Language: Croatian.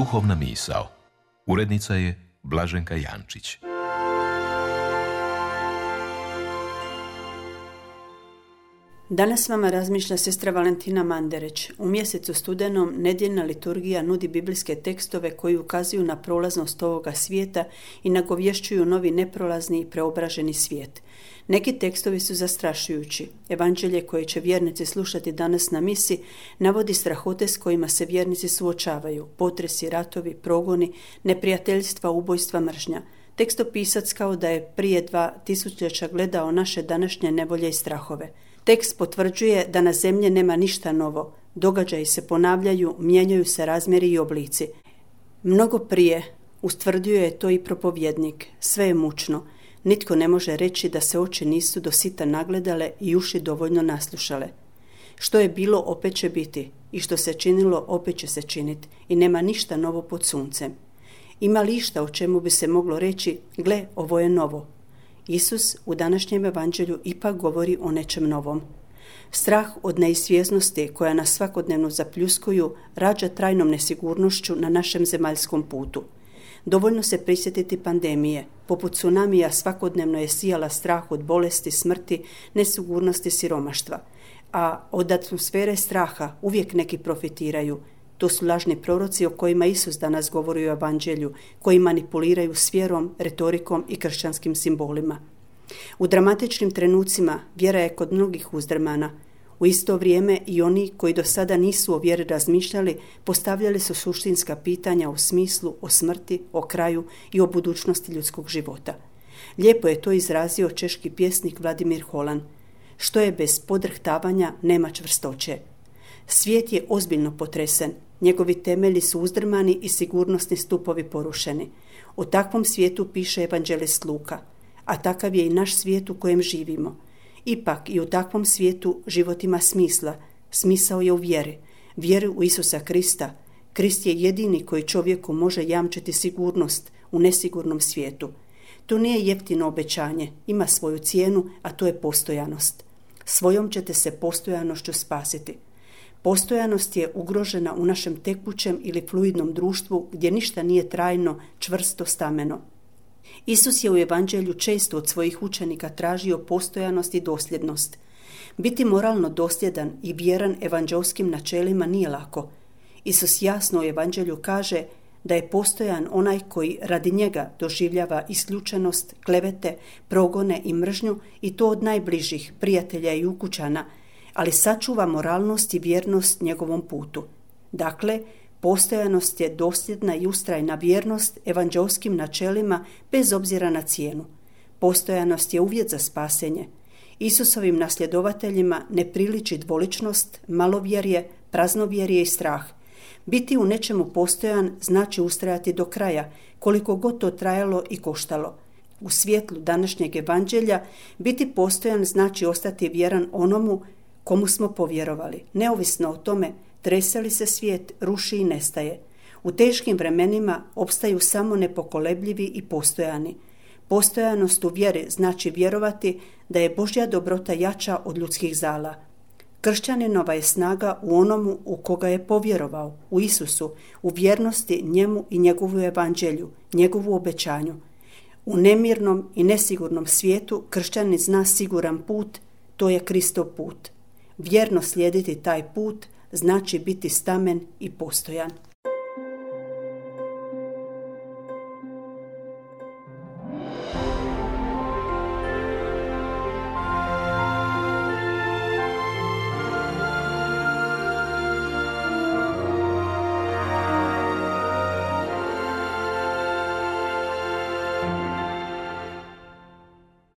Duhovna misao. Urednica je Blaženka Jančić. Danas vama razmišlja sestra Valentina Mandereć. U mjesecu studenom nedjeljna liturgija nudi biblijske tekstove koji ukazuju na prolaznost ovoga svijeta i nagovješćuju novi neprolazni i preobraženi svijet. Neki tekstovi su zastrašujući. Evanđelje koje će vjernici slušati danas na misi navodi strahote s kojima se vjernici suočavaju. Potresi, ratovi, progoni, neprijateljstva, ubojstva, mržnja. Tekstopisac kao da je prije dva tisućljeća gledao naše današnje nevolje i strahove. Tekst potvrđuje da na zemlji nema ništa novo. Događaji se ponavljaju, mijenjaju se razmjeri i oblici. Mnogo prije ustvrdio je to i propovjednik. Sve je mučno. Nitko ne može reći da se oči nisu do sita nagledale i uši dovoljno naslušale. Što je bilo, opet će biti. I što se činilo, opet će se činiti. I nema ništa novo pod suncem. Ima li o čemu bi se moglo reći, gle, ovo je novo. Isus u današnjem evanđelju ipak govori o nečem novom. Strah od neizvjesnosti koja nas svakodnevno zapljuskuju rađa trajnom nesigurnošću na našem zemaljskom putu. Dovoljno se prisjetiti pandemije. Poput tsunamija svakodnevno je sijala strah od bolesti, smrti, nesigurnosti, siromaštva. A od atmosfere straha uvijek neki profitiraju. To su lažni proroci o kojima Isus danas govori u evanđelju, koji manipuliraju s vjerom, retorikom i kršćanskim simbolima. U dramatičnim trenucima vjera je kod mnogih uzdrmana. U isto vrijeme i oni koji do sada nisu o vjeri razmišljali postavljali su suštinska pitanja u smislu o smrti, o kraju i o budućnosti ljudskog života. Lijepo je to izrazio češki pjesnik Vladimir Holan. Što je bez podrhtavanja nema čvrstoće. Svijet je ozbiljno potresen, njegovi temelji su uzdrmani i sigurnosni stupovi porušeni. O takvom svijetu piše evanđelist Luka, a takav je i naš svijet u kojem živimo. Ipak i u takvom svijetu život ima smisla, smisao je u vjeri, vjeri u Isusa Krista. Krist je jedini koji čovjeku može jamčiti sigurnost u nesigurnom svijetu. To nije jeftino obećanje, ima svoju cijenu, a to je postojanost. Svojom ćete se postojanošću spasiti. Postojanost je ugrožena u našem tekućem ili fluidnom društvu gdje ništa nije trajno, čvrsto, stameno. Isus je u evanđelju često od svojih učenika tražio postojanost i dosljednost. Biti moralno dosljedan i vjeran evanđelskim načelima nije lako. Isus jasno u evanđelju kaže da je postojan onaj koji radi njega doživljava isključenost, klevete, progone i mržnju i to od najbližih prijatelja i ukućana – ali sačuva moralnost i vjernost njegovom putu. Dakle, postojanost je dosljedna i ustrajna vjernost evanđelskim načelima bez obzira na cijenu. Postojanost je uvjet za spasenje. Isusovim nasljedovateljima ne priliči dvoličnost, malovjerje, praznovjerje i strah. Biti u nečemu postojan znači ustrajati do kraja, koliko god to trajalo i koštalo. U svjetlu današnjeg evanđelja biti postojan znači ostati vjeran onomu komu smo povjerovali, neovisno o tome trese li se svijet, ruši i nestaje. U teškim vremenima opstaju samo nepokolebljivi i postojani. Postojanost u vjeri znači vjerovati da je Božja dobrota jača od ljudskih zala. Kršćaninova je snaga u onomu u koga je povjerovao, u Isusu, u vjernosti njemu i njegovu evanđelju, njegovu obećanju. U nemirnom i nesigurnom svijetu kršćanin zna siguran put, to je Kristov put. Vjerno slijediti taj put znači biti stamen i postojan.